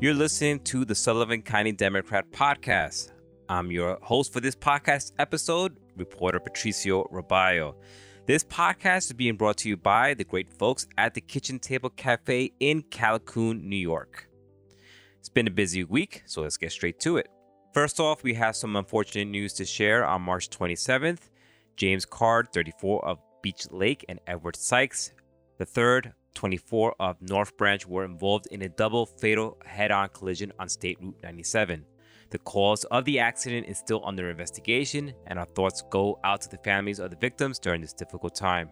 You're listening to the Sullivan County Democrat podcast. I'm your host for this podcast episode, reporter Patricio Robayo. This podcast is being brought to you by the great folks at the Kitchen Table Cafe in Callicoon, New York. It's been a busy week, so let's get straight to it. First off, we have some unfortunate news to share on March 27th. James Card, 34 of Beach Lake, and Edward Sykes, the third, 24 of North Branch, were involved in a double fatal head on collision on State Route 97. The cause of the accident is still under investigation, and our thoughts go out to the families of the victims during this difficult time.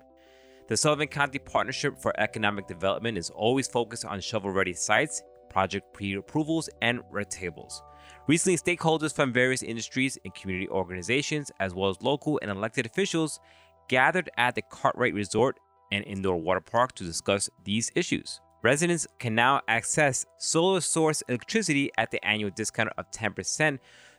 The Sullivan County Partnership for Economic Development is always focused on shovel ready sites, project pre approvals, and red tables. Recently, stakeholders from various industries and community organizations, as well as local and elected officials, gathered at the Kartrite Resort and Indoor Water Park to discuss these issues. Residents can now access solar source electricity at the annual discount of 10%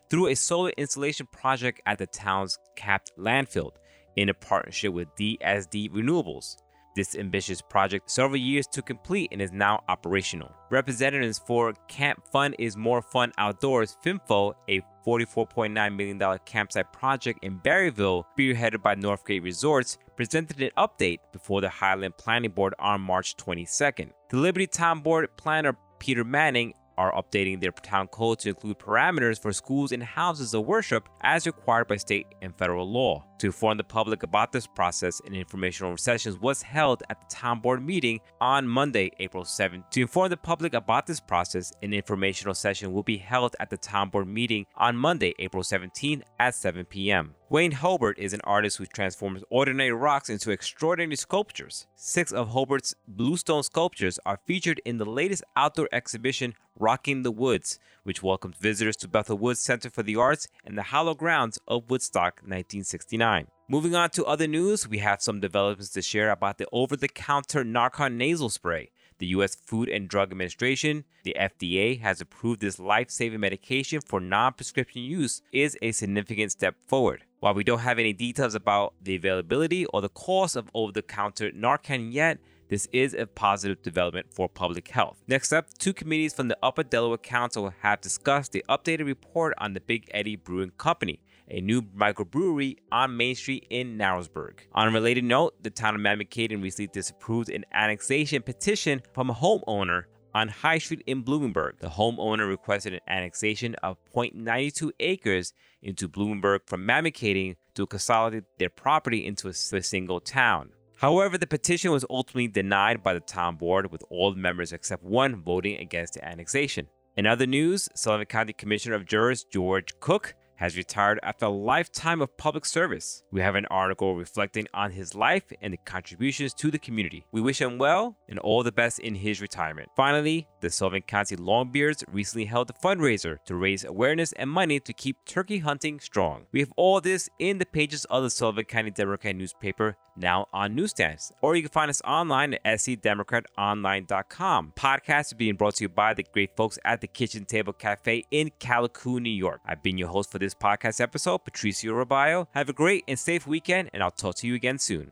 through a solar installation project at the town's capped landfill in a partnership with DSD Renewables. This ambitious project several years to complete and is now operational. Representatives for Camp Fun is More Fun Outdoors FIMFO, a $44.9 million campsite project in Barryville, spearheaded by Northgate Resorts, presented an update before the Highland Planning Board on March 22nd. The Liberty Town Board planner Peter Manning are updating their town code to include parameters for schools and houses of worship as required by state and federal law. To inform the public about this process, an informational session was held at the town board meeting on Monday, April 7th. To inform the public about this process, an informational session will be held at the town board meeting on Monday, April 17th at 7 p.m. Wayne Hobart is an artist who transforms ordinary rocks into extraordinary sculptures. Six of Hobart's bluestone sculptures are featured in the latest outdoor exhibition, Rocking the Woods, which welcomes visitors to Bethel Woods Center for the Arts and the hallowed grounds of Woodstock 1969. Moving on to other news, we have some developments to share about the over the counter Narcan nasal spray. The U.S. Food and Drug Administration, the FDA, has approved this life saving medication for non prescription use, is a significant step forward. While we don't have any details about the availability or the cost of over the counter Narcan yet, this is a positive development for public health. Next up, two committees from the Upper Delaware Council have discussed the updated report on the Big Eddy Brewing Company, a new microbrewery on Main Street in Narrowsburg. On a related note, the town of Mamakating recently disapproved an annexation petition from a homeowner on High Street in Bloomingburg. The homeowner requested an annexation of 0.92 acres into Bloomingburg from Mamakating to consolidate their property into a single town. However, the petition was ultimately denied by the town board, with all members except one voting against the annexation. In other news, Sullivan County Commissioner of Jurors George Cooke has retired after a lifetime of public service. We have an article reflecting on his life and the contributions to the community. We wish him well and all the best in his retirement. Finally, the Sullivan County Longbeards recently held a fundraiser to raise awareness and money to keep turkey hunting strong. We have all this in the pages of the Sullivan County Democrat newspaper now on newsstands, or you can find us online at scdemocratonline.com. Podcast is being brought to you by the great folks at the Kitchen Table Cafe in Callicoon, New York. I've been your host for this podcast episode, Patricio Robayo. Have a great and safe weekend, and I'll talk to you again soon.